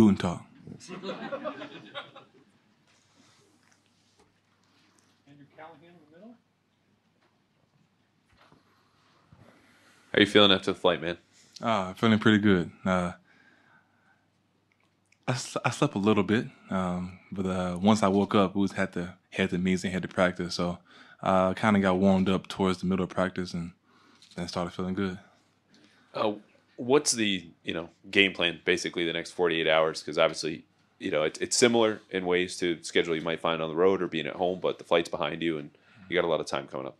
Guten Tag. Andrew Callahan in the middle. How you feeling after the flight, man? Uh, feeling pretty good. Uh, I, s- I slept a little bit, um, but uh, once I woke up, we was had to head to meets and head to practice. So I uh, kind of got warmed up towards the middle of practice and then started feeling good. Uh, what's the you know game plan basically the next 48 hours? Because obviously you know it's it's similar in ways to schedule you might find on the road or being at home, but the flight's behind you and you got a lot of time coming up.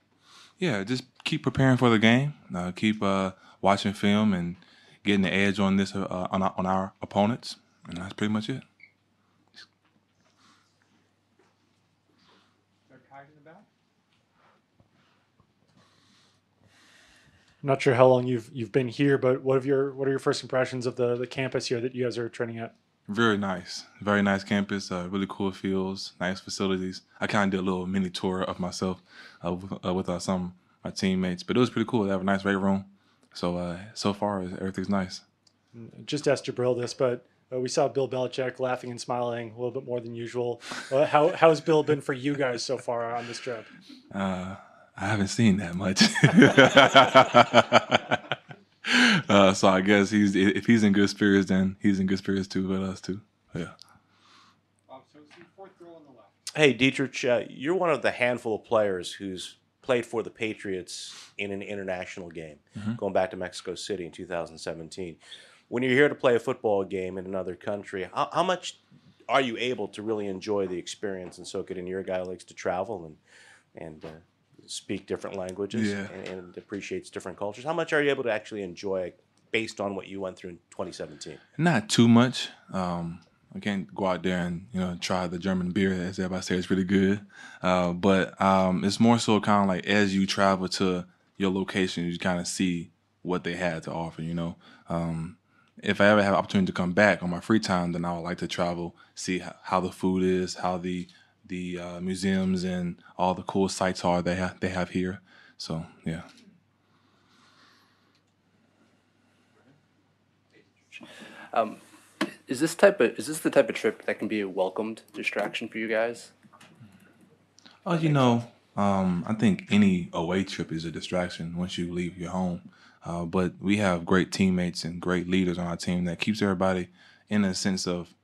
Yeah, just keep preparing for the game. Uh, keep uh, watching film and getting the edge on this uh, on on our opponents, and that's pretty much it. Doug Hyde in the back. I'm not sure how long you've you've been here, but what have your what are your first impressions of the the campus here that you guys are training at? Very nice, very nice campus. Uh, really cool fields, nice facilities. I kind of did a little mini tour of myself uh, with, uh, with uh, some of my teammates, but it was pretty cool. They have a nice weight room, so uh, so far everything's nice. Just asked Jabrill this, but uh, we saw Bill Belichick laughing and smiling a little bit more than usual. Uh, how how's Bill been for you guys so far on this trip? Uh, I haven't seen that much, uh, so I guess he's if he's in good spirits, then he's in good spirits too with us too. Yeah. Bob Socci, fourth row on the left. Hey, Deatrich, uh, you're one of the handful of players who's played for the Patriots in an international game, going back to Mexico City in 2017. When you're here to play a football game in another country, how, how much are you able to really enjoy the experience and soak it in? You're guy likes to travel and and uh, speak different languages Yeah. and, and appreciates different cultures. How much are you able to actually enjoy based on what you went through in 2017? Not too much. Um, I can't go out there and you know try the German beer, as everybody says, it's really good. Uh, but um, it's more so kind of like as you travel to your location, you kind of see what they had to offer. You know, um, if I ever have opportunity to come back on my free time, then I would like to travel, see h- how the food is, how the the uh, museums and all the cool sites are they have they have here. So yeah. Um, is this type of is this the type of trip that can be a welcomed distraction for you guys? Oh, you know, um, I think any away trip is a distraction once you leave your home. Uh, but we have great teammates and great leaders on our team that keeps everybody in a sense of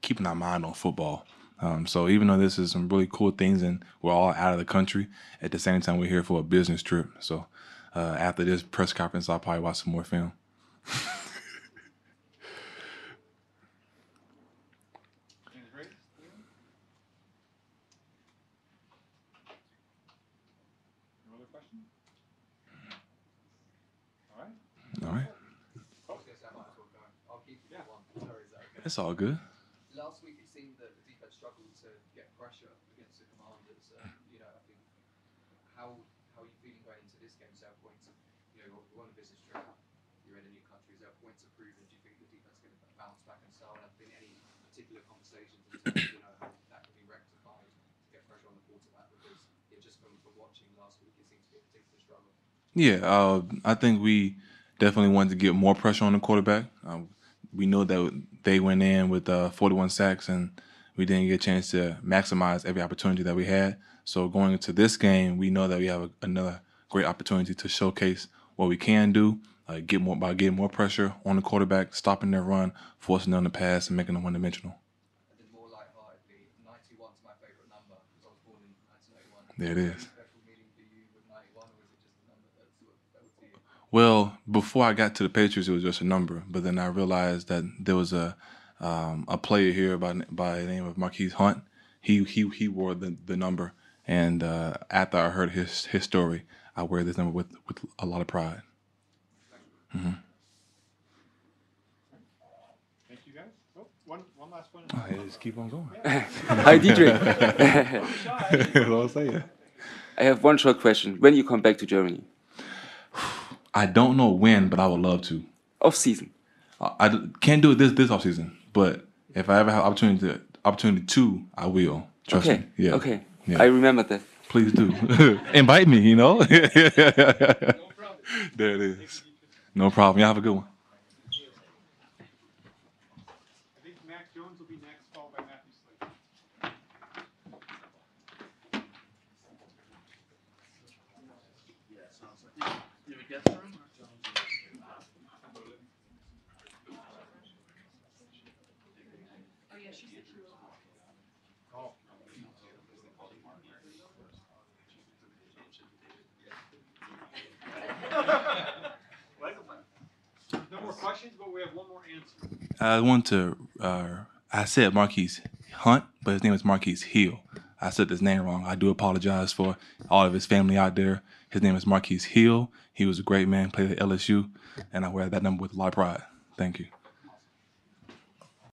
keeping our mind on football. Um, so even though this is some really cool things and we're all out of the country, at the same time we're here for a business trip. So uh, after this press conference, I'll probably watch some more film. James Ray. No other questions? All right. All right, it's all good. Last week it seemed that the defense struggled to get pressure against the commanders. Uh, you know, I think how how are you feeling going into this game? Is there a point of, you know, you're on a business trip, you're in a new country. Is there a point to prove it? Do you think the defense going to bounce back and so on? Have been any particular conversations in terms of you know how that can be rectified to get pressure on the quarterback? Because yeah, just from, from watching last week, it seemed to be a particular struggle. Yeah, uh, I think we definitely wanted to get more pressure on the quarterback. Uh, we know that they went in with uh, 41 sacks, and we didn't get a chance to maximize every opportunity that we had. So going into this game, we know that we have a, another great opportunity to showcase what we can do, uh, get more by getting more pressure on the quarterback, stopping their run, forcing them to pass, and making them one-dimensional. And then more lightheartedly, 91 is my favourite number because I was born in 1991. There it is. Special meaning for you with 91, or is it just a number that's sort of that was to you? Well, before I got to the Patriots, it was just a number. But then I realized that there was a um, a player here by by the name of Marquise Hunt. He he he wore the, the number, and uh, after I heard his his story, I wear this number with with a lot of pride. Thank you guys. Oh, one one last one. Oh, just keep on going. Hi, Deatrich. That's all I'm saying. I have one short question. When you come back to Germany, I don't know when, but I would love to. off season. I can't do it this this off season, but if I ever have opportunity to opportunity to, I will. Trust okay. me. Yeah. Okay. Yeah. I remember that. Please do. Invite me, you know? no there it is. No problem. Y'all have a good one. Yes. Room? No more questions, but we have one more answer. I want to. Uh, I said Marquise Hunt, but his name is Marquise Hill. I said his name wrong. I do apologize for all of his family out there. His name is Marquise Hill. He was a great man, played at LSU, and I wear that number with a lot of pride. Thank you.